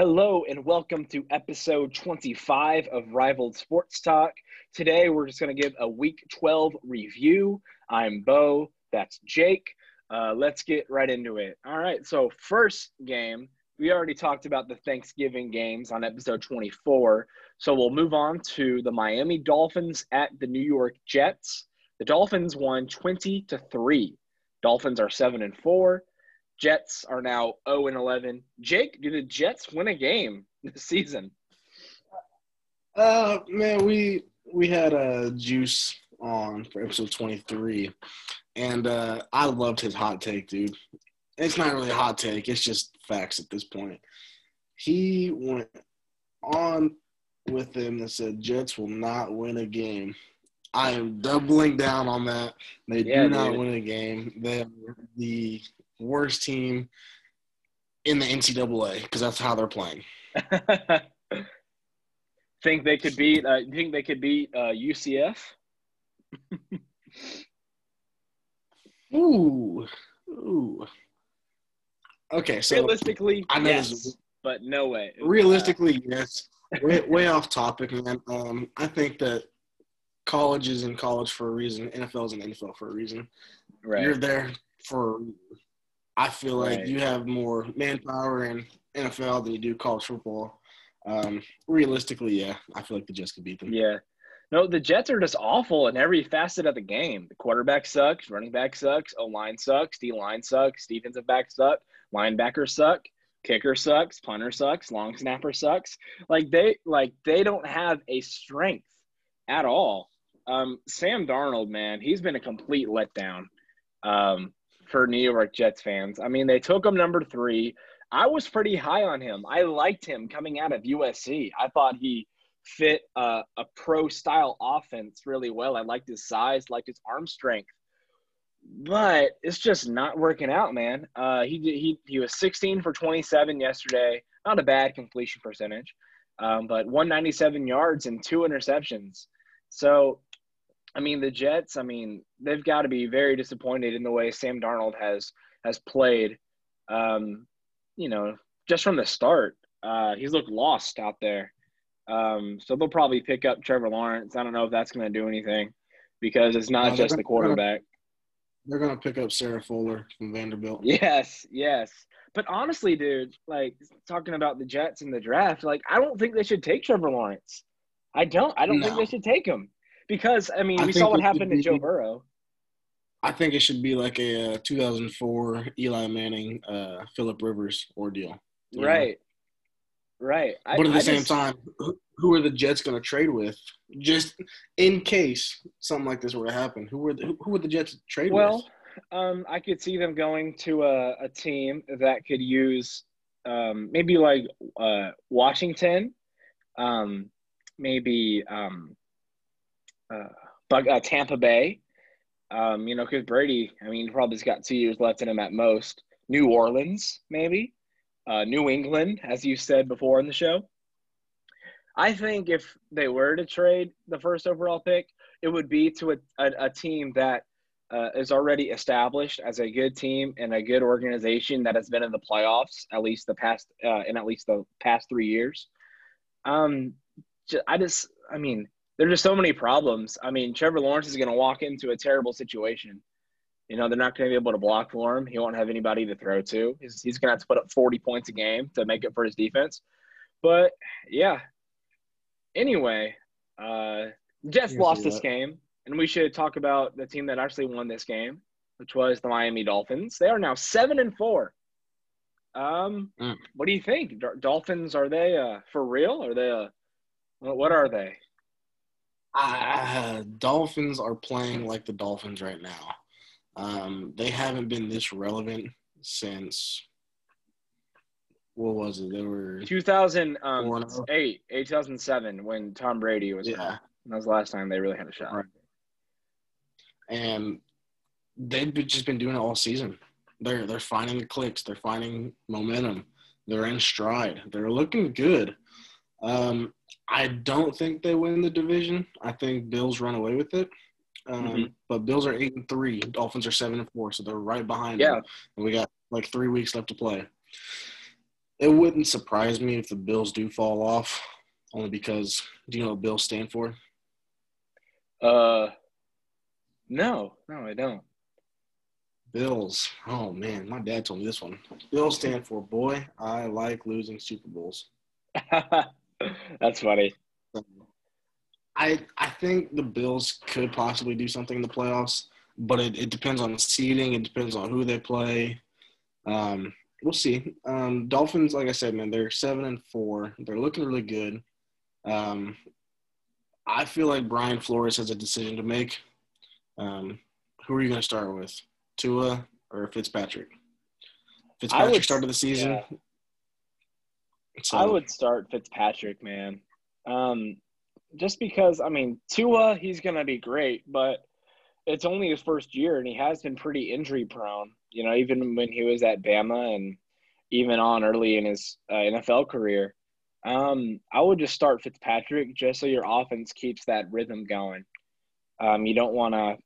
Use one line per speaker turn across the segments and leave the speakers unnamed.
Hello and welcome to episode 25 of Rivaled Sports Talk. Today we're just going to give a week 12 review. I'm Bo, that's Jake. Uh, let's get right into it. All right, so first game, we already talked about the Thanksgiving games on episode 24. So we'll move on to the Miami Dolphins at the New York Jets. The Dolphins won 20 to 3. Dolphins are 7 and 4. Jets are now 0 and 11. Jake, do the Jets win a game this season?
Uh, man, we we had a juice on for episode 23, and uh, I loved his hot take, dude. It's not really a hot take; it's just facts at this point. He went on with them that said Jets will not win a game. I am doubling down on that. They
Yeah,
do not
dude.
win a game. They are the worst team in the NCAA because that's how they're playing.
think they could beat? Uh, think they could beat uh, UCF?
Ooh, ooh. Okay, so
Realistically,
I know this
yes,
is-
but no way.
realistically, yes. Way, way off topic, man. Um, I think that college is in college for a reason. NFL is in NFL for a reason.
Uh, right.
You're there for. I feel like
Right.
you have more manpower in NFL than you do college football. Um, realistically, yeah, I feel like the Jets could beat them.
Yeah. No, the Jets are just awful in every facet of the game. The quarterback sucks, running back sucks, O line sucks, D line sucks, defensive back suck, linebacker suck, kicker sucks, punter sucks, long snapper sucks. Like they like they don't have a strength at all. Um, Sam Darnold, man, he's been a complete letdown um, for New York Jets fans. I mean, they took him number three. I was pretty high on him. I liked him coming out of USC. I thought he fit uh, a pro style offense really well. I liked his size, liked his arm strength, but it's just not working out, man. Uh, he he he was 16 for 27 yesterday. Not a bad completion percentage, um, but 197 yards and two interceptions. So, I mean, the Jets. I mean, they've got to be very disappointed in the way Sam Darnold has has played. Um, you know, just from the start, uh, he's looked lost out there. Um, so they'll probably pick up Trevor Lawrence. I don't know if that's going to do anything because it's not
No,
just the quarterback.
They're gonna pick up Sarah Fuller from Vanderbilt.
Yes, yes. But honestly, dude, like talking about the Jets in the draft, like I don't think they should take Trevor Lawrence. I don't. I don't think they should take him because I mean
I
we saw what happened to Joe Burrow.
I think it should be like a uh, 2004 Eli Manning, uh, Philip Rivers ordeal. you know?
Right. Right. I-
But at the
I
same
just-
time, who, who are the Jets going to trade with? Just in case something like this were to happen, who were the, who, who would the Jets trade
Well,
with?
Well, um, I could see them going to a, a team that could use um, maybe like uh, Washington, um, maybe um, uh, but, uh, Tampa Bay. Um, you know, because Brady, I mean, probably's got two years left in him at most. New Orleans, maybe. Uh, New England, as you said before in the show. I think if they were to trade the first overall pick, it would be to a, a, a team that uh, is already established as a good team and a good organization that has been in the playoffs at least the past uh, in at least the past three years. Um, I just, I mean, there's just so many problems. I mean, Trevor Lawrence is going to walk into a terrible situation. You know, they're not going to be able to block for him. He won't have anybody to throw to. He's, he's going to have to put up 40 points a game to make it for his defense. But yeah. Anyway, uh, Jets lost this game, and we should talk about the team that actually won this game, which was the Miami Dolphins. They are now seven and four. Um,
Mm.
what do you think? Dol- Dolphins are they uh, for real? Are they uh, what are they?
Uh, Dolphins are playing like the Dolphins right now. Um, they haven't been this relevant since what was it? They were
2008,
Four and oh.
8, 2007, when Tom Brady was
yeah.
That was the last time they really had a shot.
Right. and they've just been doing it all season. They're they're finding the clicks. They're finding momentum. They're in stride. They're looking good. Um, I don't think they win the division. I think Bills run away with it. Um,
Mhm.
But Bills are eight and three. Dolphins are seven and four, so they're right behind.
Yeah.
them. And we got like three weeks left to play. it wouldn't surprise me if the Bills do fall off, only because do you know what Bills stand for?
Uh, no, no, I don't.
Bills. Oh man, my dad told me this one. Bills stand for boy, I like losing Super Bowls.
That's funny.
I I think the Bills could possibly do something in the playoffs, but it, it depends on seeding. It depends on who they play. Um, we'll see. Um, Dolphins, like I said, man, they're seven and four. They're looking really good. Um, I feel like Brian Flores has a decision to make. Um, who are you going to start with, Tua or Fitzpatrick? Fitzpatrick would, started the season. Yeah.
So. I would start Fitzpatrick, man. Um, just because, I mean, Tua, he's going to be great, but it's only his first year, and he has been pretty injury prone. You know, even when he was at Bama and even on early in his uh, NFL career. Um, I would just start Fitzpatrick just so your offense keeps that rhythm going. Um, you don't want to,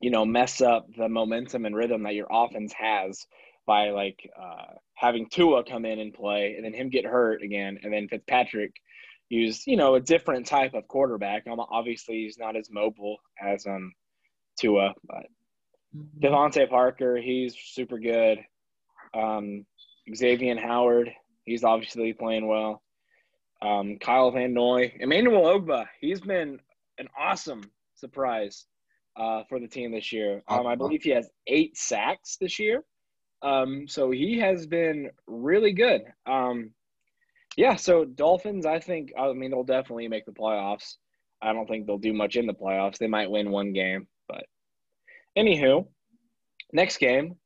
you know, mess up the momentum and rhythm that your offense has by like uh, having Tua come in and play and then him get hurt again and then Fitzpatrick use you know a different type of quarterback. Um, obviously, he's not as mobile as um Tua, but mm-hmm. Parker, he's super good. Um, Xavier Howard, He's obviously playing well. Um, Kyle Van Noy, Emmanuel Ogbah, he's been an awesome surprise uh, for the team this year. Um, I believe he has eight sacks this year. Um, so he has been really good. Um, yeah, so Dolphins, I think, I mean, they'll definitely make the playoffs. I don't think they'll do much in the playoffs. They might win one game, but anywho, next game,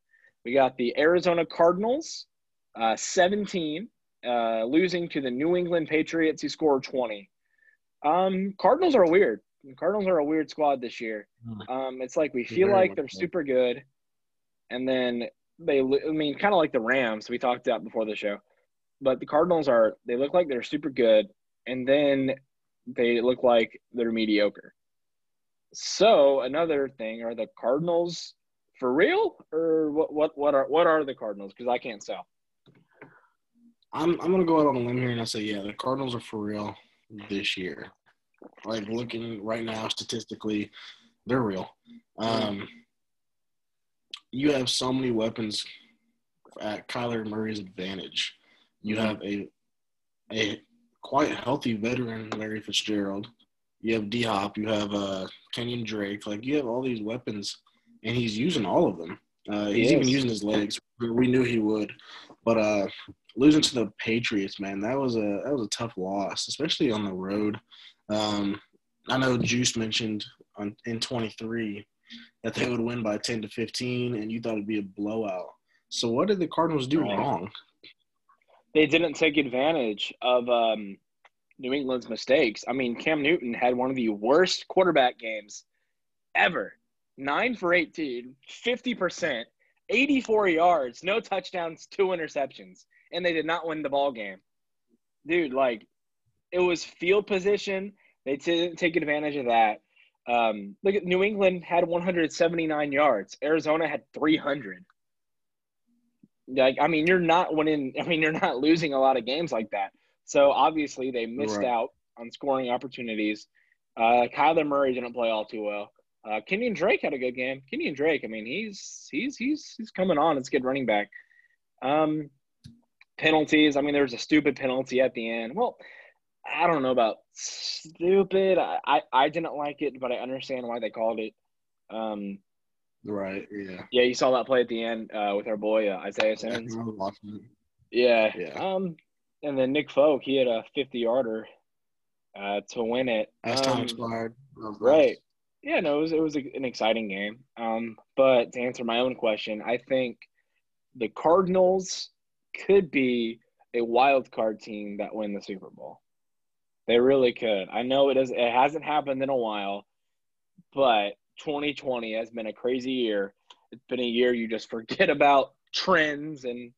we got the Arizona Cardinals uh, 17, uh, losing to the New England Patriots, who scored 20. Um, Cardinals are weird. Cardinals are a weird squad this year. Hmm. Um, it's like we feel like they're super good, and then they, I mean, kind of like the Rams we talked about before the show. But the Cardinals are, they look like they're super good, and then they look like they're mediocre. So another thing, are the Cardinals for real, or what? What? What are what are the Cardinals? Because I can't sell.
I'm I'm gonna go out on a limb here and I say yeah, the Cardinals are for real this year. Like looking right now statistically, they're real. Um, you have so many weapons at Kyler Murray's advantage. You mm-hmm. have a a quite healthy veteran Larry Fitzgerald. You have D Hop. You have uh, Kenyan Drake. Like you have all these weapons, and he's using all of them. Uh, he's even using his legs. We knew he would, but uh, losing to the Patriots, man, that was a that was a tough loss, especially on the road. Um, I know Juice mentioned on, in 23 that they would win by 10 to 15, and you thought it'd be a blowout. So what did the Cardinals do wrong?
They didn't take advantage of um, New England's mistakes. I mean, Cam Newton had one of the worst quarterback games ever. Nine for 18, 50%, 84 yards, no touchdowns, two interceptions and they did not win the ball game. Dude, like it was field position. They didn't take advantage of that. Um, look at New England had 179 yards. Arizona had 300. Like, I mean, you're not winning. I mean, you're not losing a lot of games like that. So obviously, they missed right. out on scoring opportunities. Uh, Kyler Murray didn't play all too well. Uh, Kenyan Drake had a good game. Kenyan Drake, I mean, he's he's he's he's coming on. It's good running back. Um, penalties. I mean, there was a stupid penalty at the end. Well, I don't know about stupid. I, I, I didn't like it, but I understand why they called it. Um,
right. Yeah.
Yeah, you saw that play at the end uh, with our boy uh, Isaiah Simmons. Yeah. Yeah. Um, and then Nick Folk, he had a 50 yarder uh, to win it.
As um, time expired.
Right. Yeah, no, it was it was a, an exciting game. Um, but to answer my own question, I think the Cardinals could be a wild card team that win the Super Bowl. They really could. I know it is. It hasn't happened in a while, but 2020 has been a crazy year. It's been a year you just forget about trends and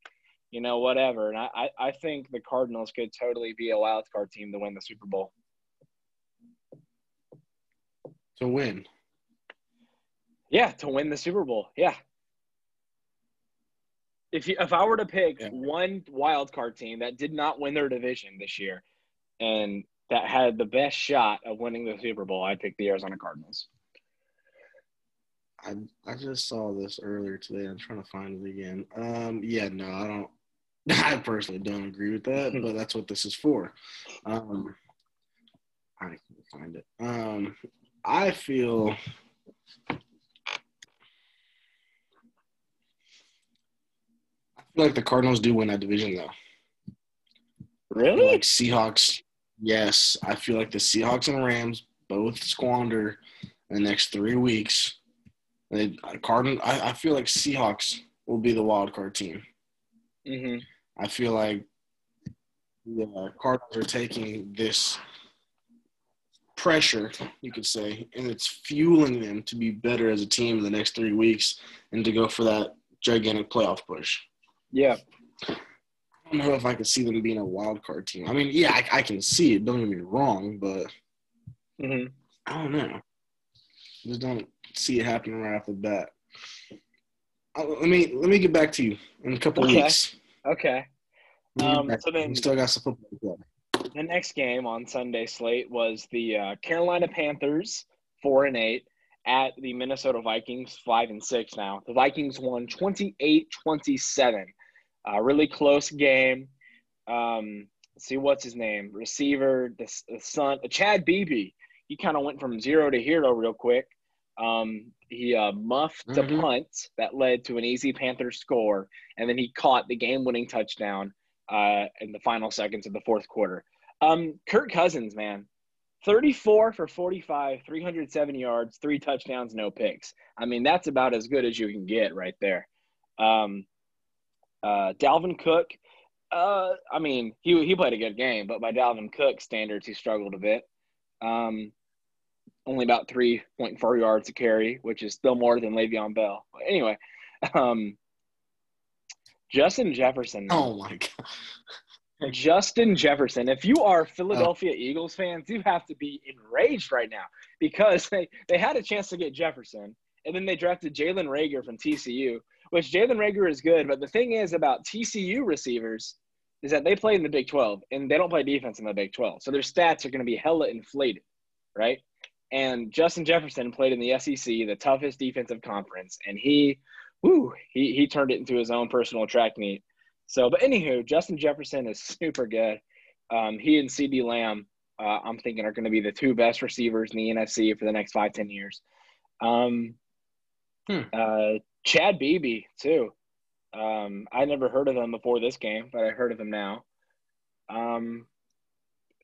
you know whatever. And I, I think the Cardinals could totally be a wild card team to win the Super Bowl.
To win.
Yeah, to win the Super Bowl. Yeah, If you, if I were to pick
Yeah.
one wild card team that did not win their division this year, and that had the best shot of winning the Super Bowl, I picked the Arizona Cardinals.
I I just saw this earlier today. I'm trying to find it again. Um, yeah, no, I don't. I personally don't agree with that, but that's what this is for. Um, I can't find it. Um, I feel. I feel like the Cardinals do win that division, though.
Really?
Like Seahawks, yes. I feel like the Seahawks and Rams both squander in the next three weeks. They, Cardin, I, I feel like Seahawks will be the wild card team.
hmm
I feel like the Cardinals are taking this pressure, you could say, and it's fueling them to be better as a team in the next three weeks and to go for that gigantic playoff push.
Yeah.
I don't know if I could see them being a wild card team. I mean, yeah, I, I can see it. Don't get me wrong, but
hmm
I don't know. Just don't see it happening right off the bat. Uh, let me let me get back to you in a couple
Okay.
weeks.
Okay. Um, so then-
we still got some football to play.
The next game on Sunday slate was the uh, Carolina Panthers, four and eight, at the Minnesota Vikings, five and six now. The Vikings won 28-27. A really close game. Um, let's see what's his name? Receiver, the, the son, Chad Beebe. He kind of went from zero to hero real quick. Um, he uh, muffed
Mhm.
the punt that led to an easy Panther score, and then he caught the game-winning touchdown uh, in the final seconds of the fourth quarter. Um, Kirk Cousins, man, 34 for 45, 307 yards, three touchdowns, no picks. I mean, that's about as good as you can get right there. Um, uh, Dalvin Cook, uh, I mean, he he played a good game, but by Dalvin Cook standards, he struggled a bit. Um, only about 3.4 yards to carry, which is still more than Le'Veon Bell. But anyway, um, Justin Jefferson.
Oh my god.
Justin Jefferson. If you are Philadelphia Eagles fans, you have to be enraged right now because they, they had a chance to get Jefferson, and then they drafted Jalen Reagor from TCU, which Jalen Reagor is good. But the thing is about TCU receivers is that they play in the Big 12, and they don't play defense in the Big 12. So their stats are going to be hella inflated, right? And Justin Jefferson played in the SEC, the toughest defensive conference, and he, whoo, he, he turned it into his own personal track meet. So, but anywho, Justin Jefferson is super good. Um, he and CeeDee Lamb, uh, I'm thinking, are going to be the two best receivers in the NFC for the next five, ten years. Um,
Hmm.
uh, Chad Beebe too. Um, I never heard of him before this game, but I heard of him now. Um,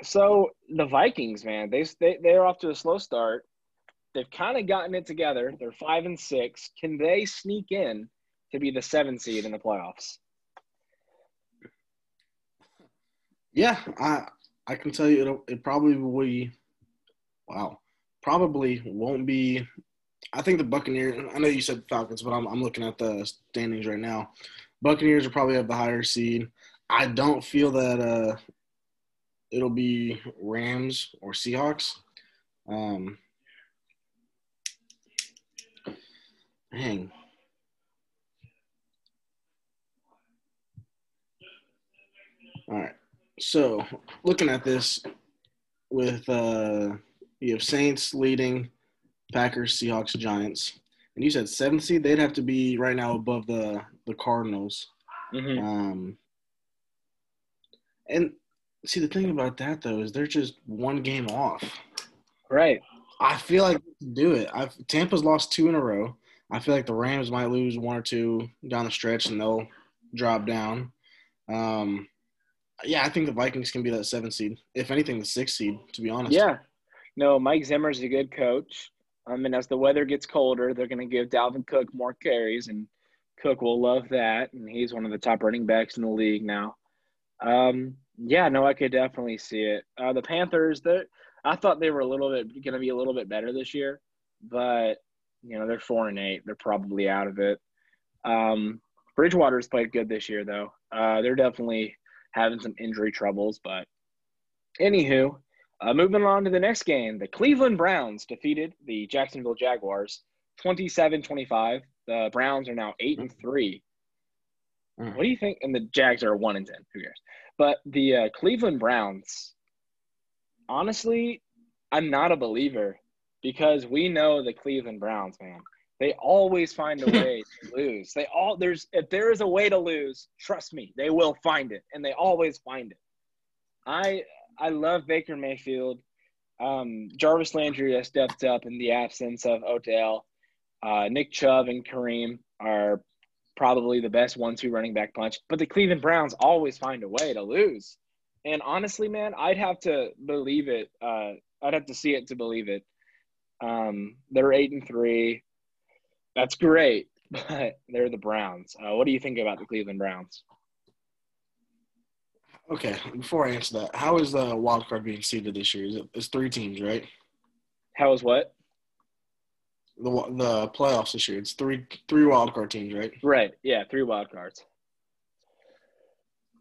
so the Vikings, man, they they they're off to a slow start. They've kind of gotten it together. They're five and six. Can they sneak in to be the seven seed in the playoffs?
Yeah, I I can tell you it'll, it probably will be. Wow, probably won't be. I think the Buccaneers. I know you said Falcons, but I'm I'm looking at the standings right now. Buccaneers will probably have the higher seed. I don't feel that uh, it'll be Rams or Seahawks. Um, dang. All right. So looking at this with uh you have Saints leading, Packers, Seahawks, Giants. And you said seventh seed, they'd have to be right now above the the Cardinals.
Mm-hmm.
Um and see the thing about that though is they're just one game off.
Right.
I feel like they can do it. I've Tampa's lost two in a row. I feel like the Rams might lose one or two down the stretch and they'll drop down. Um, yeah, I think the Vikings can be that seven seed. If anything, the six seed. To be honest.
Yeah. No, Mike Zimmer's a good coach. Um, and as the weather gets colder, they're going to give Dalvin Cook more carries, and Cook will love that. And he's one of the top running backs in the league now. Um, yeah, no, I could definitely see it. Uh, the Panthers, I thought they were a little bit going to be a little bit better this year, but you know they're four and eight. They're probably out of it. Um, Bridgewater's played good this year, though. Uh, they're definitely having some injury troubles, but anywho, uh, moving on to the next game, the Cleveland Browns defeated the Jacksonville Jaguars 27-25. The Browns are now 8 and 3. Mm. What do you think? And the Jags are one and ten. Who cares? But the uh, Cleveland Browns, honestly, I'm not a believer because we know the Cleveland Browns, man. They always find a way to lose. They all there's if there is a way to lose, trust me, they will find it, and they always find it. I I love Baker Mayfield. Um, Jarvis Landry has stepped up in the absence of Odell. Uh, Nick Chubb and Kareem are probably the best one-two running back punch, but the Cleveland Browns always find a way to lose. And honestly, man, I'd have to believe it. Uh, I'd have to see it to believe it. Um, they're eight and three. That's great, but they're the Browns. Uh, what do you think about the Cleveland Browns?
Okay, before I answer that, how is the wild card being seeded this year? Is it, it's three teams, right?
How is what?
The the playoffs this year. It's three three wild card teams, right?
Right. Yeah, three wild cards.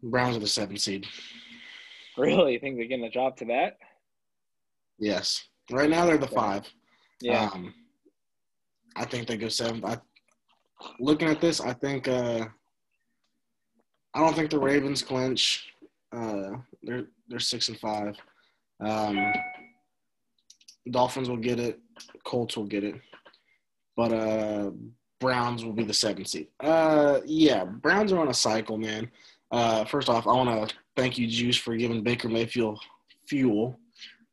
Browns are the seventh seed.
Really? You think they're getting a job to that?
Yes. Right now they're the five.
Yeah.
Um, I think they go seven. I, looking at this, I think uh, I don't think the Ravens clinch. Uh, they're they're six and five. Um, Dolphins will get it. Colts will get it. But uh, Browns will be the seventh seed. Uh, yeah, Browns are on a cycle, man. Uh, first off, I want to thank you, Juice, for giving Baker Mayfield fuel.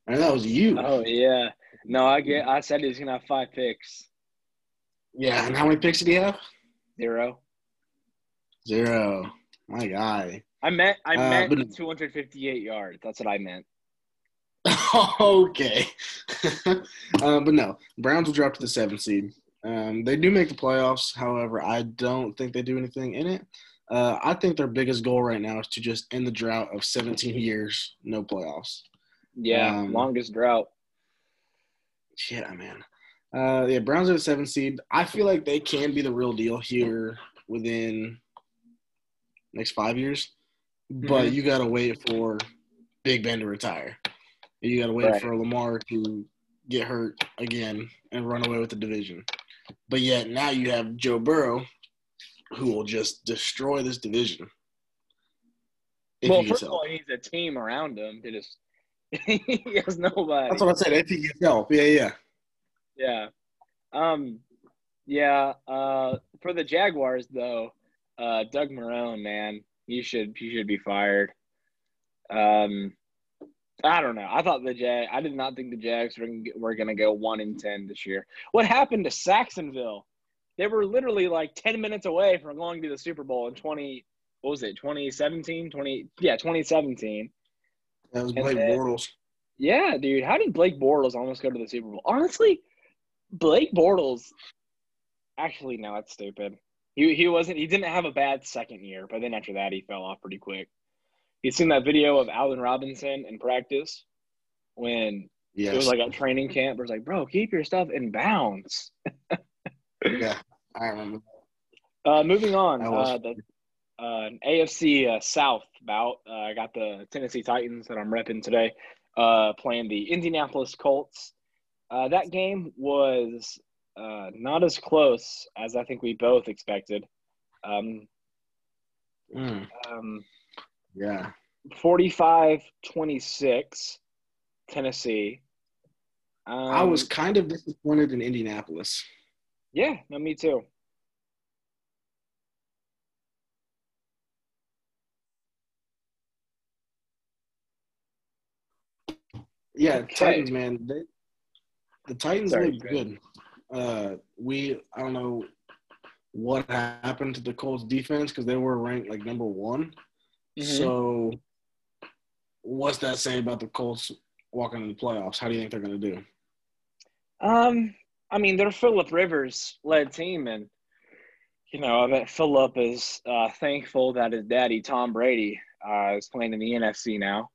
And that was you.
Oh yeah. No, I get. I said he's gonna have five picks.
Yeah, and how many picks did he have?
Zero.
Zero. My guy.
I meant I uh, meant but, 258 yards. That's what I meant.
okay. uh, but no, Browns will drop to the seventh seed. Um, they do make the playoffs. However, I don't think they do anything in it. Uh, I think their biggest goal right now is to just end the drought of 17 years, no playoffs.
Yeah, um, longest drought.
Yeah, man. Uh, yeah, Browns are the seventh seed. I feel like they can be the real deal here within next five years, but mm-hmm. you got to wait for Big Ben to retire. You got to wait right. for Lamar to get hurt again and run away with the division. But yet now you have Joe Burrow, who will just destroy this division.
Well, first of all, he needs a team around him to just. he has nobody.
That's what I said. If he gets help, yeah, yeah,
yeah. Um, yeah. Uh, for the Jaguars though, uh, Doug Marrone, man, you should you should be fired. Um, I don't know. I thought the Jag. I did not think the Jags were going to go one in ten this year. What happened to Saxonville? They were literally like ten minutes away from going to the Super Bowl in twenty. What was it? 2017? 20 yeah, 2017.
That was Blake then, Bortles.
Yeah, dude. How did Blake Bortles almost go to the Super Bowl? Honestly, Blake Bortles. Actually, no, that's stupid. He he wasn't. He didn't have a bad second year, but then after that, he fell off pretty quick. You seen that video of Allen Robinson in practice when yes. it was like a training camp? Where it's like, bro, keep your stuff in bounds.
yeah, I remember.
Uh, moving on, uh, the uh, AFC uh, South bout. Uh, I got the Tennessee Titans that I'm repping today, uh, playing the Indianapolis Colts. Uh, that game was uh, not as close as I think we both expected. Um,
mm. um, yeah.
45 26, Tennessee.
Um, I was kind of disappointed in Indianapolis.
Yeah, no, me too.
Yeah, okay. Titans, man. They, the Titans Sorry, look good. Uh, we, I don't know what happened to the Colts defense because they were ranked like number one. Mm-hmm. So, what's that say about the Colts walking in the playoffs? How do you think they're going to do?
Um, I mean, they're Philip Rivers led team, and you know, I bet Philip is uh, thankful that his daddy Tom Brady uh, is playing in the NFC now.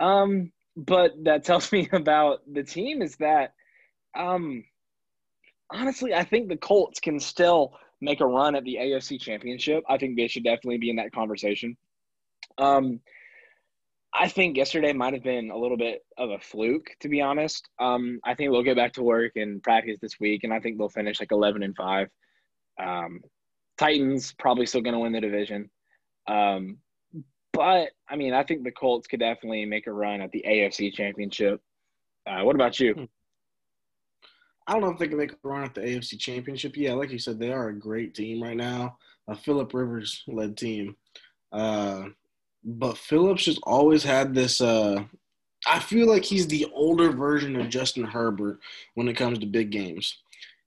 Um, but that tells me about the team is that, um, honestly, I think the Colts can still make a run at the AFC Championship. I think they should definitely be in that conversation. Um, I think yesterday might have been a little bit of a fluke, to be honest. Um, I think we'll get back to work and practice this week, and I think they'll finish like 11 and five. Um, Titans probably still going to win the division. Um, but I mean, I think the Colts could definitely make a run at the AFC Championship. Uh, what about you?
I don't know if they can make a run at the AFC Championship. Yeah, like you said, they are a great team right now, a Philip Rivers led team. Uh, but Phillips just always had this. Uh, I feel like he's the older version of Justin Herbert when it comes to big games.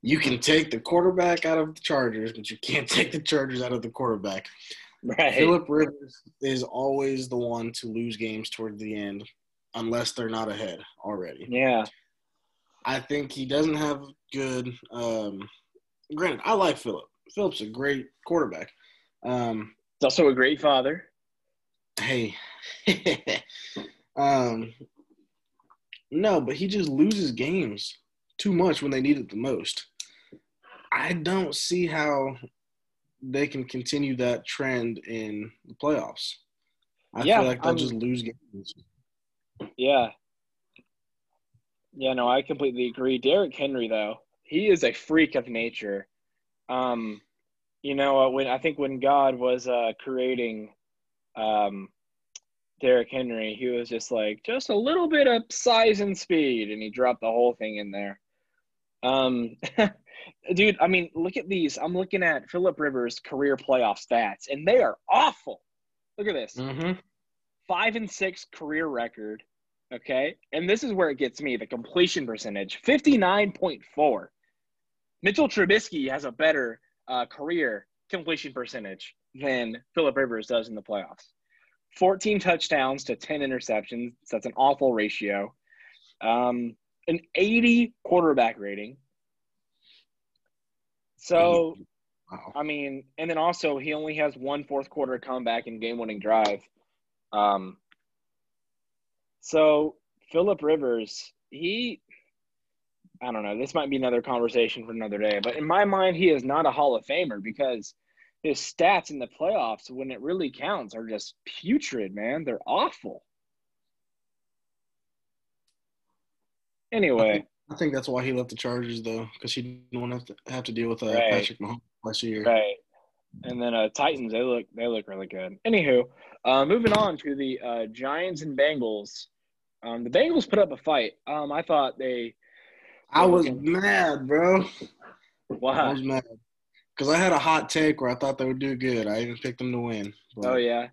You can take the quarterback out of the Chargers, but you can't take the Chargers out of the quarterback.
Right.
Philip Rivers is always the one to lose games toward the end, unless they're not ahead already.
Yeah.
I think he doesn't have good. Um, granted, I like Philip. Philip's a great quarterback. Um,
He's also a great father.
hey, um, no, but he just loses games too much when they need it the most. I don't see how they can continue that trend in the playoffs. I
Yeah,
feel like they'll
um,
just lose games.
Yeah. Yeah, no, I completely agree. Derrick Henry, though, he is a freak of nature. Um, you know, uh, when I think when God was uh, creating um, Derrick Henry, he was just like just a little bit of size and speed, and he dropped the whole thing in there. Um, dude, I mean, look at these. I'm looking at Philip Rivers' career playoff stats, and they are awful. Look at this
Mm-hmm.
five and six career record. Okay. And this is where it gets me the completion percentage 59.4. Mitchell Trubisky has a better uh, career completion percentage than Philip Rivers does in the playoffs. 14 touchdowns to 10 interceptions. So that's an awful ratio. Um, an 80 quarterback rating. So,
Wow.
I mean, and then also he only has one fourth quarter comeback and game winning drive. Um, so Philip Rivers, he, I don't know. This might be another conversation for another day, but in my mind, he is not a Hall of Famer because his stats in the playoffs, when it really counts, are just putrid, man. They're awful. Anyway,
I think that's why he left the Chargers though, because he didn't want to have to, have to deal with uh,
Right.
Patrick Mahomes last year.
right. And then uh, Titans, they look they look really good. Anywho, uh, moving on to the uh, Giants and Bengals. Um, the Bengals put up a fight. Um, I thought they.
I was mad, bro. I was mad because I had a hot take where I thought they would do good. I even picked them to win. But
Oh yeah,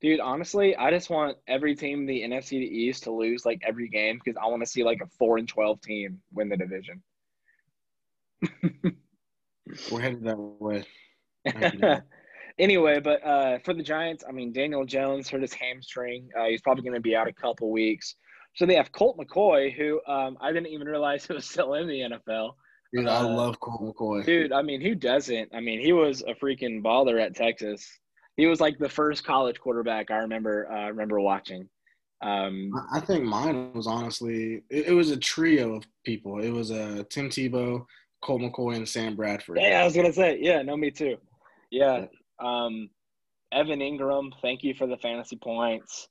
dude. Honestly, I just want every team in the NFC to East to lose like every game because I want to see like a four and twelve team win the division.
we're headed that way. Thank you, man.
anyway, but uh, for the Giants, I mean, Daniel Jones hurt his hamstring. Uh, he's probably going to be out a couple weeks. So they have Colt McCoy, who um, I didn't even realize was still in the NFL.
Dude, I
Uh,
love Colt McCoy.
Dude, I mean, who doesn't? I mean, he was a freaking baller at Texas. He was like the first college quarterback I remember uh, remember watching. Um,
I- think mine was honestly it, it was a trio of people. It was uh, Tim Tebow, Colt McCoy, and Sam Bradford.
yeah, I was gonna say, yeah, no, me too. Yeah, um, Evan Engram, thank you for the fantasy points.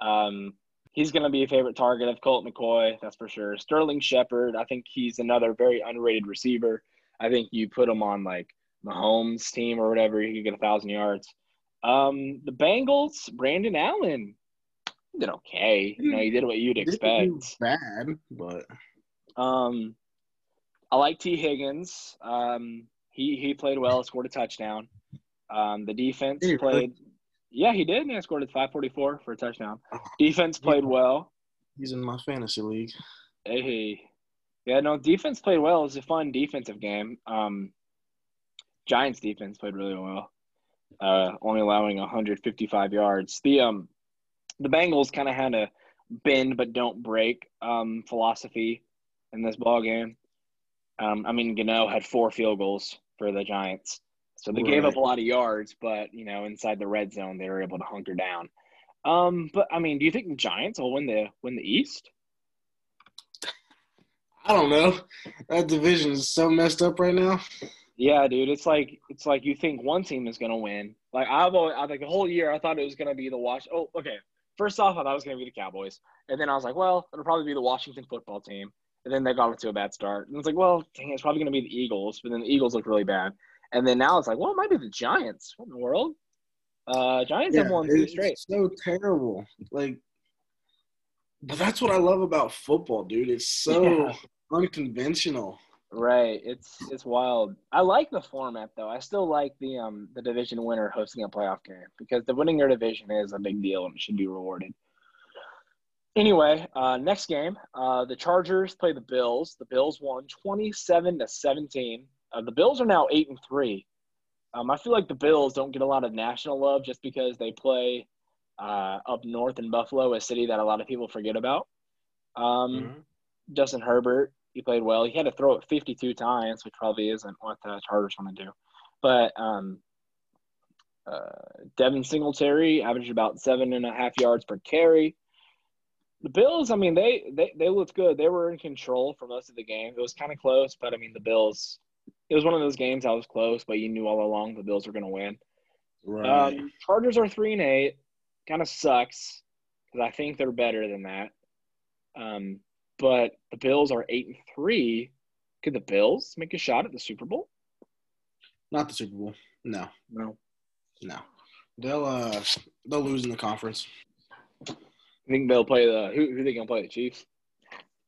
Um, he's gonna be a favorite target of Colt McCoy, that's for sure. Sterling Shepard, I think he's another very underrated receiver. I think you put him on like Mahomes' team or whatever, he could get a thousand yards. Um, the Bengals, Brandon Allen, he did okay. You know, he did what you'd expect.
bad, but
Um, I like Tee Higgins. Um, he he played well, scored a touchdown. Um, the defense
Did he really?
played. Yeah, he did. Yeah, scored at 544 for a touchdown.
Oh.
Defense played well.
he's in my fantasy league.
Hey, yeah, no, defense played well. It was a fun defensive game. Um, Giants defense played really well. Uh, only allowing 155 yards. The um, the Bengals kind of had a bend but don't break um philosophy in this ball game. Um, I mean, Gano had four field goals for the Giants, so they gave up a lot of yards, but you know, inside the red zone, they were able to hunker down. Um, but I mean, do you think the Giants will win the win the East?
I don't know. That division is so messed up right now.
Yeah, dude, it's like it's like you think one team is gonna win. Like I've always, I like the whole year I thought it was gonna be the Wash. Oh, okay. First off, I thought it was gonna be the Cowboys, and then I was like, well, it'll probably be the Washington football team. And then they got off to a bad start, and it's like, well, dang, it's probably gonna be the Eagles, but then the Eagles look really bad. And then now it's like, well, it might be the Giants. What in the world? Uh, Giants have won two straight.
so terrible. Like, but that's what I love about football, dude. It's so
Yeah.
unconventional.
Right. It's it's wild. I like the format though. I still like the um the division winner hosting a playoff game because the winning your division is a big deal and it should be rewarded. Anyway, uh, next game, uh, the Chargers play the Bills. The Bills won twenty-seven to seventeen. Uh, the Bills are now eight and three. Um, I feel like the Bills don't get a lot of national love just because they play uh, up north in Buffalo, a city that a lot of people forget about. Um,
Mhm.
Justin Herbert, he played well. He had to throw it 52 times, which probably isn't what the Chargers want to do. But um, uh, Devin Singletary averaged about seven and a half yards per carry. The Bills, I mean, they, they they looked good. They were in control for most of the game. It was kind of close, but I mean, the Bills. It was one of those games that was close, but you knew all along the Bills were going to win.
Right.
Um, Chargers are three and eight. Kind of sucks because I think they're better than that. Um, but the Bills are eight and three. Could the Bills make a shot at the Super Bowl?
Not the Super Bowl. No,
No.
no. They'll uh they'll lose in the conference.
I think they'll play the who? Who they gonna play? The Chiefs.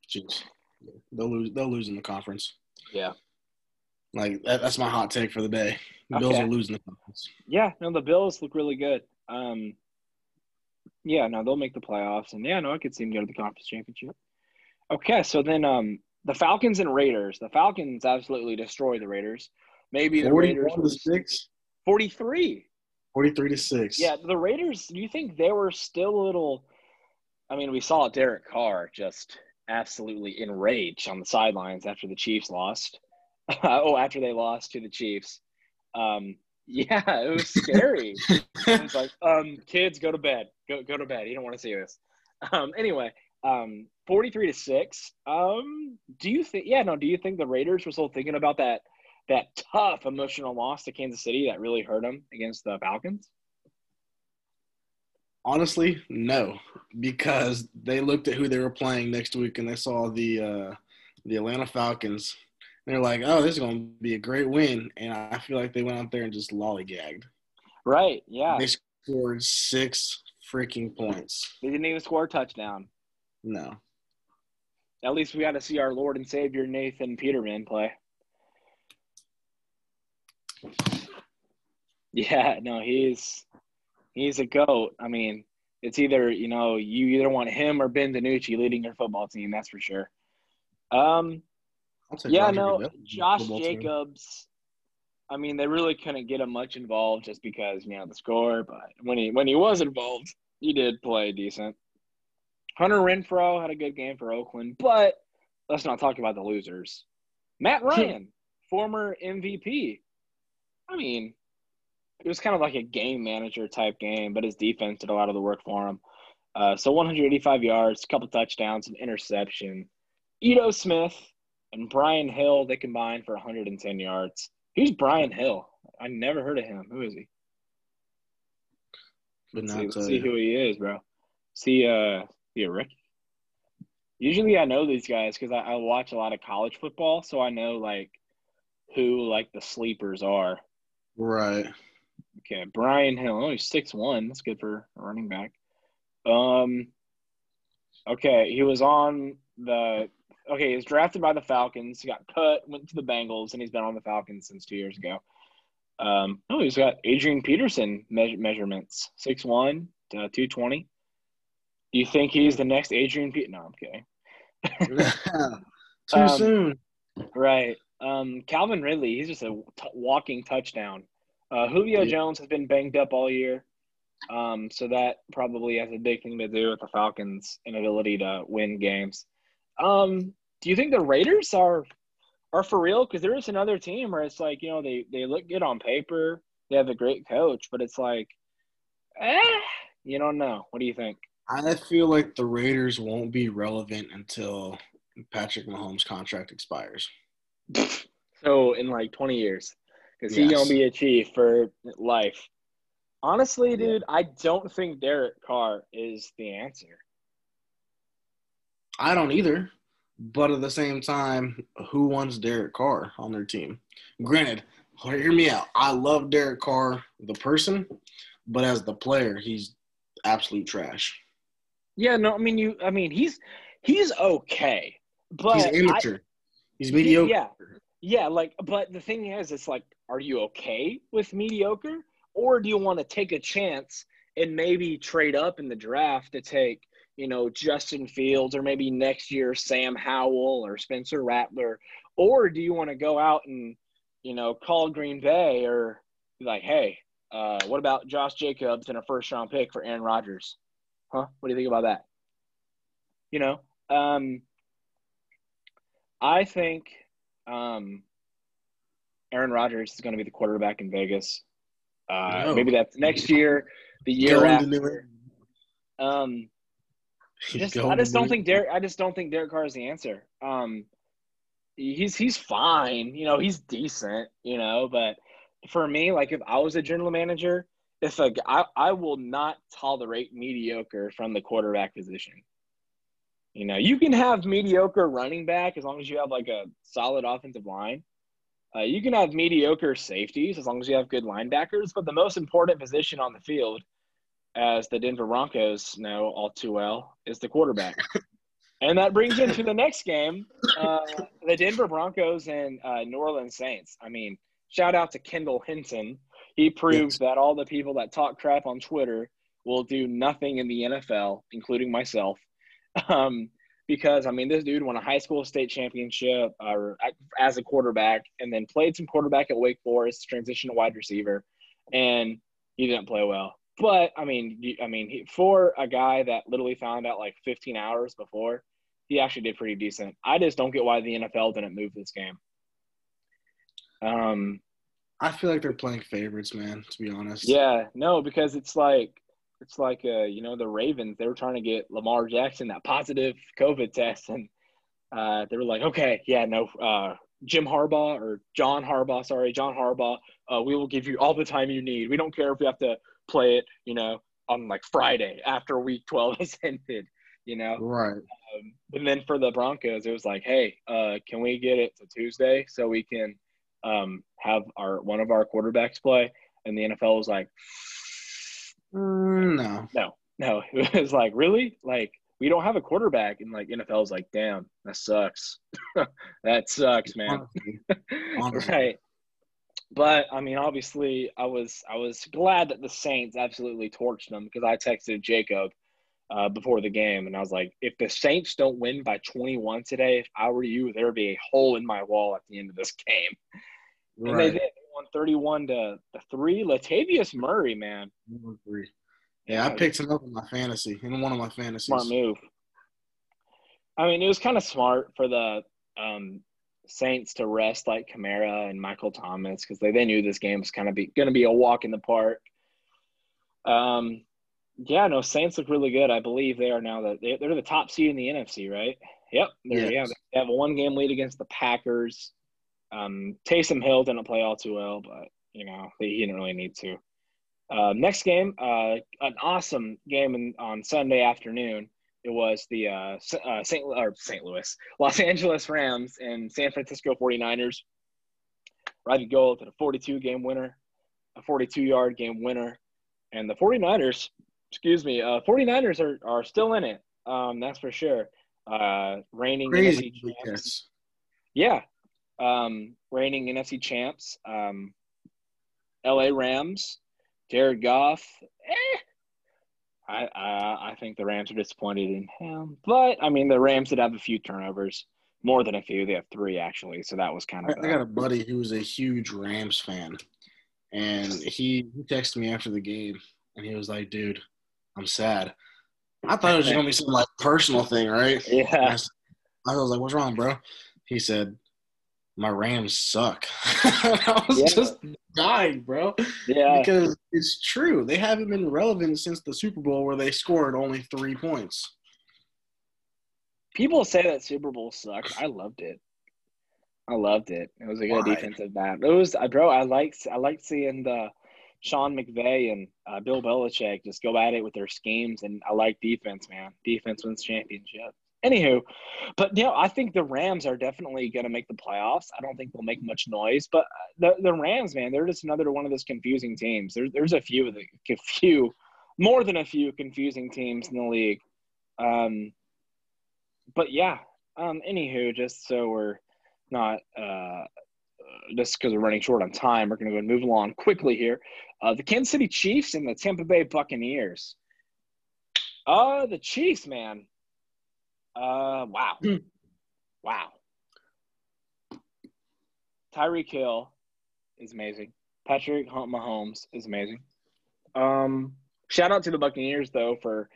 Jeez. They'll lose. They'll lose in the conference.
Yeah.
Like that, that's my hot take for the day. The Bills are losing the conference.
Yeah. No, the Bills look really good. Um. Yeah. No, they'll make the playoffs, and yeah, no, I could see them go to the conference championship. Okay, so then um the Falcons and Raiders. The Falcons absolutely destroy the Raiders. Maybe the Raiders
to six.
43.
43 to six.
Yeah, the Raiders, do you think they were still a little I mean, we saw Derek Carr just absolutely enraged on the sidelines after the Chiefs lost. oh, after they lost to the Chiefs. Um, yeah, it was scary. it was like, um, kids, go to bed. Go go to bed. You don't want to see this. Um, anyway, um, 43 to 6. Um, do you think yeah, no, do you think the Raiders were still thinking about that that tough emotional loss to Kansas City that really hurt them against the Falcons?
Honestly, no, because they looked at who they were playing next week and they saw the uh, the Atlanta Falcons. They're like, "Oh, this is going to be a great win," and I feel like they went out there and just lollygagged.
Right. Yeah.
They scored six freaking points.
They didn't even score a touchdown.
No,
At least we got to see our Lord and Savior Nathan Peterman play. Yeah, no, he's he's a goat. I mean, it's either you know you either want him or Ben DiNucci leading your football team. That's for sure. Um, yeah,
Roger
no,
Goodell.
Josh
Football team.
Jacobs. I mean, they really couldn't get him much involved just because you know the score. But when he when he was involved, he did play decent. Hunter Renfrow had a good game for Oakland, but let's not talk about the losers. Matt Ryan, former MVP. I mean, it was kind of like a game manager type game, but his defense did a lot of the work for him. Uh, so 185 yards, a couple touchdowns, an interception. Ito Smith and Brian Hill, they combined for 110 yards. Who's Brian Hill? I never heard of him. Who is he?
But
Let's
not
see, let's see who he is, bro. See, uh, he a rookie? Usually, I know these guys because I, I watch a lot of college football, so I know like who like the sleepers are.
Right.
Okay, Brian Hill. Oh, he's six one. That's good for a running back. Um. Okay, he was on the. Okay, he was drafted by the Falcons. He got cut, went to the Bengals, and he's been on the Falcons since two years ago. Um. Oh, he's got Adrian Peterson me- measurements: six one two twenty. Do you think he's the next Adrian Pe No, I'm kidding.
Too
Um,
soon.
Right. Um, Calvin Ridley, he's just a t- walking touchdown. Uh, Julio
Yeah.
Jones has been banged up all year. Um, so that probably has a big thing to do with the Falcons' inability to win games. Um, do you think the Raiders are are for real? Because there is another team where it's like, you know, they, they look good on paper, they have a great coach, but it's like, eh, you don't know. What do you think?
I feel like the Raiders won't be relevant until Patrick Mahomes' contract expires.
So in like 20 years, because he's
Yes.
gonna be a chief for life. Honestly, dude, I don't think Derek Carr is the answer.
I don't either. But at the same time, who wants Derek Carr on their team? Granted, hear me out. I love Derek Carr, the person, but as the player, he's absolute trash.
Yeah, no, I mean you. I mean he's he's okay, but
He's
I-
amateur. he's mediocre.
Yeah, yeah. Like, but the thing is, it's like, are you okay with mediocre, or do you want to take a chance and maybe trade up in the draft to take, you know, Justin Fields or maybe next year Sam Howell or Spencer Rattler, or do you want to go out and, you know, call Green Bay or be like, hey, uh, what about Josh Jacobs and a first round pick for Aaron Rodgers? Huh? What do you think about that? You know, um, I think um, Aaron Rodgers is going to be the quarterback in Vegas. Uh,
No.
Maybe that's next year, the year
Going
after. Um, just, I just don't think Derek. I just don't think Derek Carr is the answer. Um, he's he's fine. You know, he's decent. You know, but for me, like if I was a general manager, if a I I will not tolerate mediocre from the quarterback position. You know, you can have mediocre running back as long as you have like a solid offensive line. Uh, you can have mediocre safeties as long as you have good linebackers. But the most important position on the field, as the Denver Broncos know all too well, is the quarterback. and that brings into the next game, uh, the Denver Broncos and uh, New Orleans Saints. I mean, shout out to Kendall Hinton. He proved
Yes.
that all the people that talk crap on Twitter will do nothing in the NFL, including myself. Um, because I mean, this dude won a high school state championship uh, as a quarterback, and then played some quarterback at Wake Forest, transitioned to wide receiver, and he didn't play well. But I mean, I mean, he, for a guy that literally found out like 15 hours before, he actually did pretty decent. I just don't get why the NFL didn't move this game. Um,
I feel like they're playing favorites, man. To be honest.
yeah, no, because it's like it's like uh, you know, the Ravens, they were trying to get Lamar Jackson that positive COVID test and uh, they were like, okay, yeah, no, uh, Jim Harbaugh or John Harbaugh, sorry, John Harbaugh, uh, we will give you all the time you need. We don't care if we have to play it, you know, on like Friday after week 12 has ended, you know.
Right.
Um, and then for the Broncos, it was like, hey, uh, can we get it to Tuesday so we can um, have our one of our quarterbacks play? And the NFL was like,
Mm, no.
no, no. It was like, really? Like, we don't have a quarterback. And like, NFL's like, damn, that sucks. that sucks, man.
Honestly. Honestly.
right. But I mean, obviously, I was I was glad that the Saints absolutely torched them because I texted Jacob uh, before the game and I was like, if the Saints don't win by 21 today, if I were you, there would be a hole in my wall at the end of this game. And they did. They won 31 to, to three. Latavius Murray, man,
three. Yeah, I picked him up in my fantasy in one of my fantasies.
smart move. I mean, it was kind of smart for the um, Saints to rest like Kamara and Michael Thomas because they, they knew this game was kind of be going to be a walk in the park. Um, yeah, no, Saints look really good. I believe they are now they, they're the top seed in the NFC, right? Yep, they're, yeah, they have a one game lead against the Packers. Um, Taysom Hill didn't play all too well, but you know he he didn't really need to. Uh, next game, uh, an awesome game in, on Sunday afternoon. It was the uh, uh, St. or St. Louis, Los Angeles Rams and San Francisco 49ers. Right to go to the 42 game winner, a 42 yard game winner. And the 49ers, excuse me, uh, 49ers are, are still in it. Um, that's for sure. Uh, reigning
Crazy.
NFC champs. Yeah. Um, reigning NFC champs. Um, LA Rams, Jared Goff. Eh. I, I I think the Rams are disappointed in him, but I mean the Rams did have a few turnovers, more than a few. They have three actually, so that was kind of.
I got a buddy who's a huge Rams fan, and he, he texted me after the game, and he was like, "Dude, I'm sad." I thought it was gonna be some like personal thing, right? I
yeah,
I was like, "What's wrong, bro?" He said, "My Rams suck." I was
Yeah.
just dying, bro,
yeah,
because it's true. They haven't been relevant since the Super Bowl, where they scored only three points.
people say that Super Bowl sucked. I loved it. I loved it. It was a good
Why?
defensive battle. It was, uh, bro. I liked I liked seeing the Sean McVay and uh, Bill Belichick just go at it with their schemes, and I like defense, man. Defense wins championships. Anywho, but you know, I think the Rams are definitely going to make the playoffs. I don't think they'll make much noise, but the the Rams, man, they're just another one of those confusing teams. There's there's a few of the a few, more than a few confusing teams in the league. Um, but yeah. Um, anywho, just so we're not uh, just because we're running short on time, we're going to go and move along quickly here. Uh, the Kansas City Chiefs and the Tampa Bay Buccaneers. Uh, the Chiefs, man. Uh, wow.
Hmm.
wow. Tyreek Hill is amazing. Patrick Mahomes is amazing. Um, shout out to the Buccaneers though for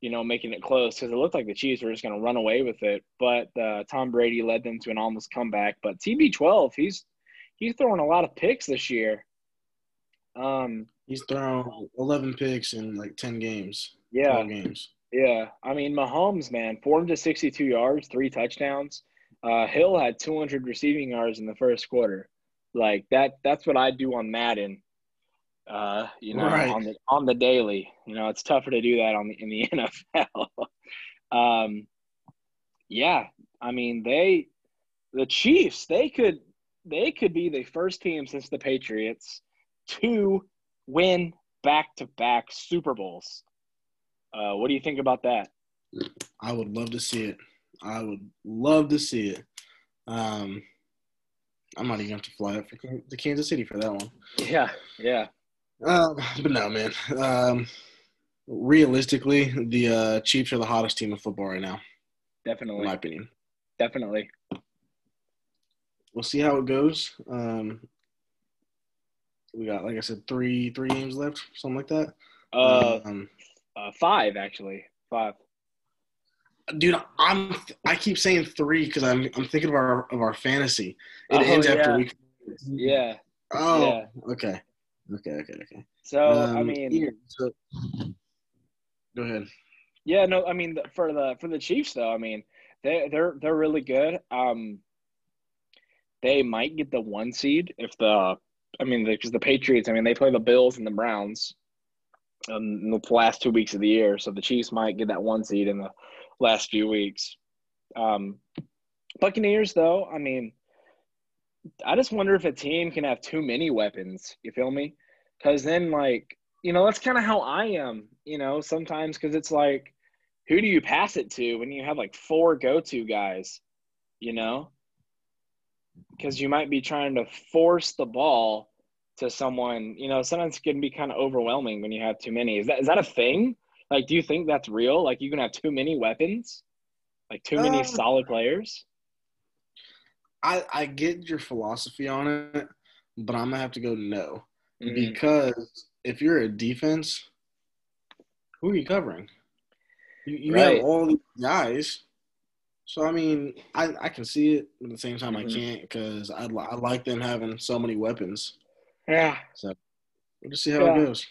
you know making it close because it looked like the Chiefs were just going to run away with it, but uh, Tom Brady led them to an almost comeback. But TB12, he's he's throwing a lot of picks this year. Um,
He's thrown 11 picks in like 10 games.
yeah,
12 games.
Yeah, I mean Mahomes, man, 462 yards, three touchdowns. Uh, Hill had 200 receiving yards in the first quarter. Like that, that's what I do on Madden. Uh, you know,
Right.
on the on the daily. You know, it's tougher to do that on the in the NFL. um, yeah, I mean they, the Chiefs, they could they could be the first team since the Patriots to win back to back Super Bowls. Uh, what do you think about that?
I would love to see it. I would love to see it. Um, I'm not even going to fly up to Kansas City for that one.
Yeah, yeah,
Um, but no, man. Um, realistically, the uh, Chiefs are the hottest team in football right now,
Definitely, in
my opinion.
definitely.
We'll see how it goes. Um, we got, like I said, three three games left, something like that.
Uh,
um,
uh, five actually, five.
dude, I'm I keep saying three because I'm I'm thinking of our of our fantasy. It
Oh,
ends
yeah.
after week.
Yeah.
Oh,
Yeah.
okay, okay, okay, okay.
So I
Um,
mean,
yeah, so, go ahead.
yeah, no, I mean for the for the Chiefs though, I mean they they're they're really good. Um, they might get the one seed if the I mean because the Patriots, I mean they play the Bills and the Browns, in the last two weeks of the year, so the Chiefs might get that one seed in the last few weeks. Um, Buccaneers though, I mean, I just wonder if a team can have too many weapons. You feel me? Because then, like, you know, that's kind of how I am. You know, sometimes because it's like, who do you pass it to when you have like four go-to guys? You know, because you might be trying to force the ball to someone. You know, sometimes it can be kind of overwhelming when you have too many. Is that is that a thing? Like, do you think that's real? Like, you can have too many weapons, like too many
Uh,
solid players.
I I get your philosophy on it, but I'm gonna have to go no
Mhm.
because if you're a defense, who are you covering? You, you
Right.
have all these guys. So I mean, I, I can see it, but at the same time, I
Mhm.
can't because I, I like them having so many weapons.
Yeah.
So We'll just see how
Yeah.
it goes.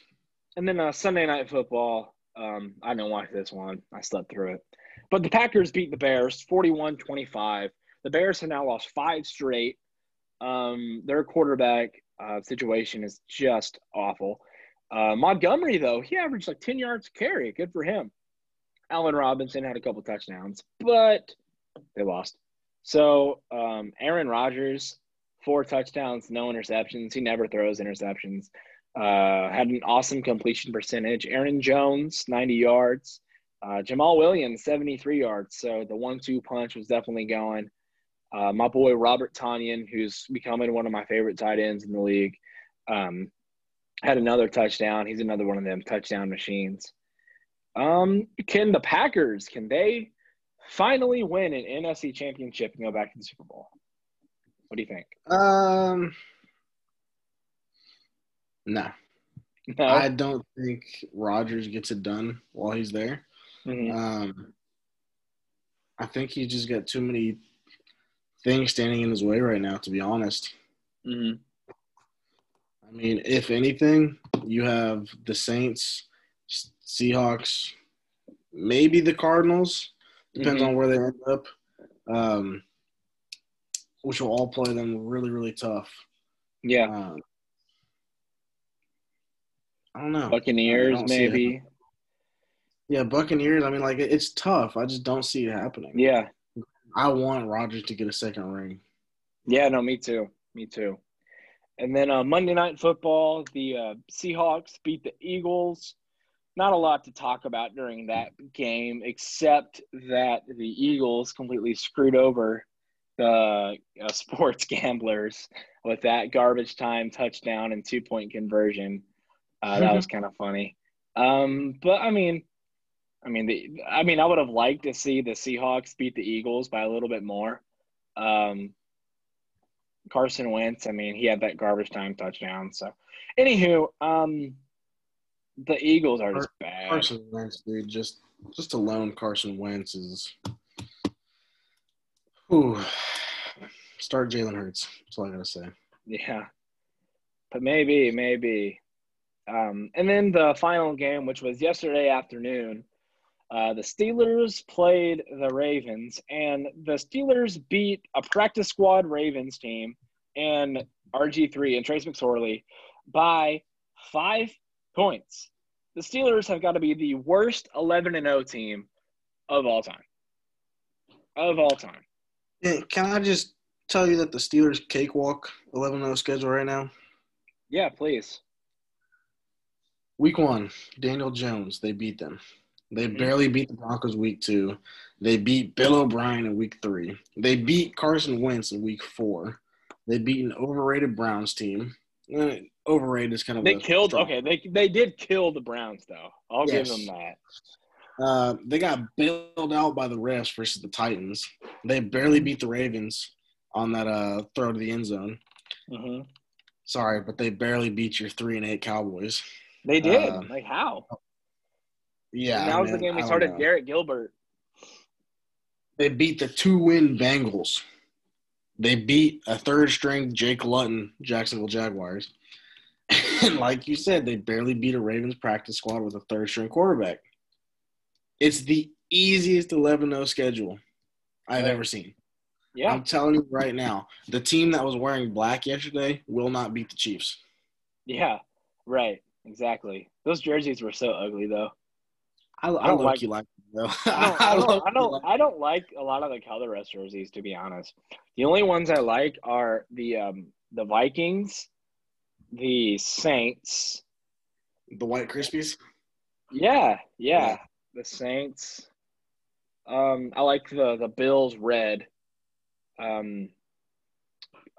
And then uh, Sunday night football. Um, I didn't watch this one. I slept through it. But the Packers beat the Bears 41 25. The Bears have now lost five straight. Um, their quarterback uh, situation is just awful. Uh, Montgomery, though, he averaged like 10 yards carry. Good for him. Allen Robinson had a couple touchdowns, but they lost. So um, Aaron Rodgers, four touchdowns, no interceptions. He never throws interceptions. Uh, had an awesome completion percentage. Aaron Jones, 90 yards. Uh, Jamaal Williams, 73 yards. So the one two punch was definitely going. Uh, my boy Robert Tonyan, who's becoming one of my favorite tight ends in the league, um, had another touchdown. He's another one of them touchdown machines. Um, can the Packers, can they finally win an NFC championship and go back to the Super Bowl? What do you think?
Um, no,
No.
I don't think Rodgers gets it done while he's there.
Mhm.
Um, I think he just got too many things standing in his way right now. To be honest,
Mm-hmm.
I mean, if anything, you have the Saints, Seahawks, maybe the Cardinals. Depends
Mhm.
on where they end up. Um, which will all play them really, really tough.
Yeah.
Um, I don't know. I
Buccaneers, maybe.
Yeah, Buccaneers. I mean, like it's tough. I just don't see it happening.
Yeah,
I want Rodgers to get a second ring.
yeah, no, me too, me too. And then uh, Monday Night Football, the uh, Seahawks beat the Eagles. Not a lot to talk about during that game, except that the Eagles completely screwed over the uh, sports gamblers with that garbage time touchdown and two point conversion. Uh, that was kind of funny. Um, but I mean, I mean, the, I mean, I would have liked to see the Seahawks beat the Eagles by a little bit more. Um, Carson Wentz, I mean, he had that garbage time touchdown. So, anywho, um, the Eagles are just bad.
Carson Wentz, dude, just just alone, Carson Wentz is. Whew. Start Jalen Hurts. That's all I gotta say.
Yeah, but maybe, maybe. Um, and then the final game, which was yesterday afternoon, uh, the Steelers played the Ravens, and the Steelers beat a practice squad Ravens team and RG3 and Trace McSorley by five points. The Steelers have got to be the worst 11 and 0 team of all time. Of all time.
Can I just tell you that the Steelers cakewalk 11-0 schedule right now?
Yeah, please.
Week one, Daniel Jones, they beat them. They
Mhm.
barely beat the Broncos week two. They beat Bill O'Brien in week three. They beat Carson Wentz in week four. They beat an overrated Browns team. Eh, overrated is kind of
They killed.
strong-
Okay, they they did kill the Browns though. I'll
Yes.
give them that.
Uh, they got bailed out by the refs versus the Titans. They barely beat the Ravens on that uh, throw to the end zone.
hmm
Sorry, but they barely beat your three and eight Cowboys.
They did.
Uh,
like how?
Yeah,
and that was the game we started. Garrett Gilbert.
They beat the two win Bengals. They beat a third string Jake Luton Jacksonville Jaguars. And like you said, they barely beat a Ravens practice squad with a third string quarterback. It's the easiest 11 0 schedule I've ever seen.
Yeah.
I'm telling you right now, the team that was wearing black yesterday will not beat the Chiefs.
Yeah. Right. Exactly. Those jerseys were so ugly though.
I, I,
I don't like-
key like them, though.
I don't, I, don't, I, don't,
like-
I don't like a lot of the colorless jerseys, to be honest. The only ones I like are the um, the Vikings, the Saints.
the White Krispies.
Yeah, Yeah. The Saints. Um, I like the the Bills red. Um,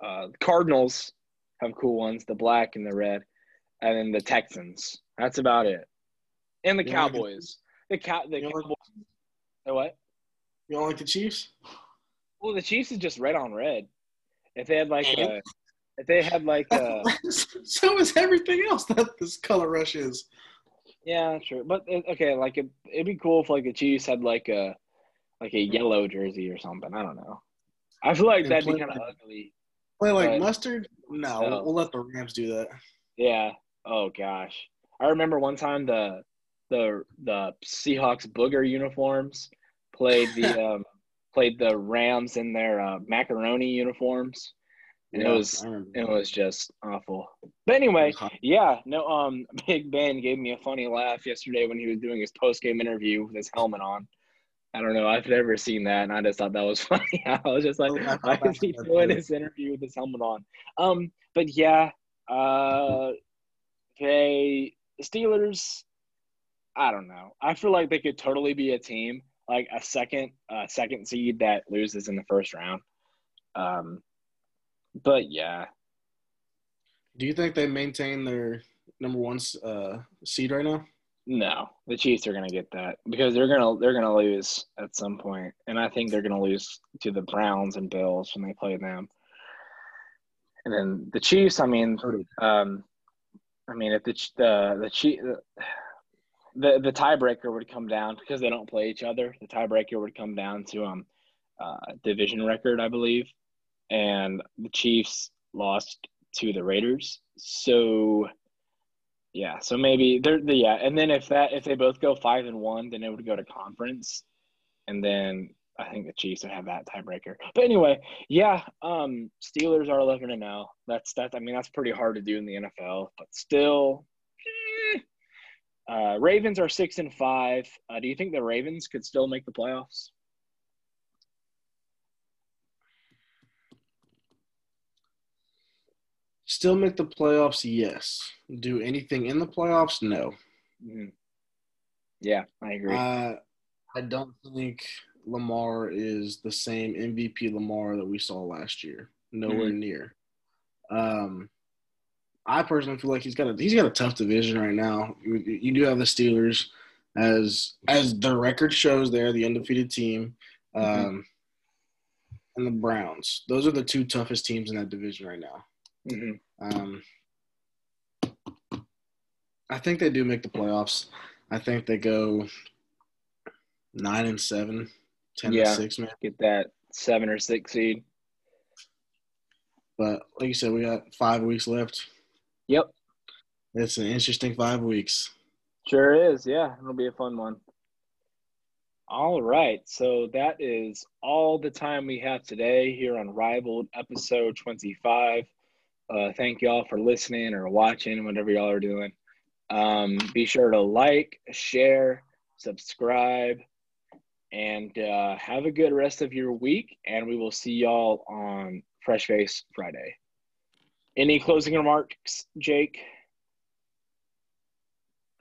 uh, Cardinals have cool ones, the black and the red, and then the Texans. That's about it. And the
You don't like the-
Cowboys. The cow. The
don't like-
Cowboys. The what?
You don't like the Chiefs?
Well, the Chiefs is just red on red. If they had like a, if they had like a,
so is everything else that this color rush is.
Yeah, sure. But okay, like it, it'd be cool if like the Chiefs had like a, like a yellow jersey or something. I don't know. I feel like
And
that'd be kind of ugly.
Play like mustard? No,
No.
We'll, we'll let the Rams do that.
Yeah. Oh gosh, I remember one time the, the the Seahawks booger uniforms played the um played the Rams in their uh, macaroni uniforms, and it was it was just awful. But anyway,
It was hot.
Yeah, no. Um, Big Ben gave me a funny laugh yesterday when he was doing his post game interview with his helmet on. I don't know. I've never seen that, and I just thought that was funny. I was just like,
Oh, I
why is he doing
too.
his interview with his helmet on? Um, but yeah, uh, they Steelers. I don't know. I feel like they could totally be a team like a second, uh, second seed that loses in the first round. Um, but yeah,
Do you think they maintain their number one uh, seed right now?
No, the Chiefs are gonna get that because they're gonna they're gonna lose at some point, and I think they're gonna lose to the Browns and Bills when they play them. And then the Chiefs, I mean, um, I mean, if the the the Chief the the tiebreaker would come down because they don't play each other. The tiebreaker would come down to um uh, division record, I believe, and the Chiefs lost to the Raiders. So yeah, so maybe they're the yeah, and then if that if they both go five and one, then it would go to conference, and then I think the Chiefs would have that tiebreaker. But anyway, yeah, um, Steelers are eleven and zero. That's that. I mean, that's pretty hard to do in the NFL, but still, eh, Uh, Ravens are six and five. Uh, do you think the Ravens could still make the playoffs?
Still make the playoffs? Yes. Do anything in the playoffs? No.
Mhm. Yeah, I agree.
Uh, I don't think Lamar is the same MVP Lamar that we saw last year. Nowhere near. Um, I personally feel like he's got a he's got a tough division right now. You, you do have the Steelers as as the record shows. They're the undefeated team, um,
Mhm.
and the Browns. Those are the two toughest teams in that division right now.
Mhm.
Um, I think they do make the playoffs. I think they go nine and seven, ten 10
Yeah.
and six, man.
Get that seven or six seed.
But like you said, we got five weeks left.
Yep,
It's an interesting five weeks.
sure is. Yeah, it'll be a fun one. All right, so that is all the time we have today here on Rivaled episode 25. Uh, thank y'all for listening or watching, whatever y'all are doing. Um, be sure to like, share, subscribe, and uh, have a good rest of your week. And we will see y'all on Fresh Face Friday. Any closing remarks, Jake?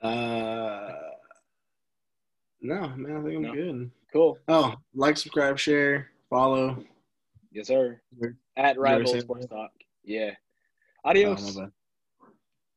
Uh, no, man, I think I'm
No.
good.
Cool.
Oh, like, subscribe, share, follow.
Yes, sir. At Rival Sports? Talk. Yeah.
Oh,
Adios.
my bad.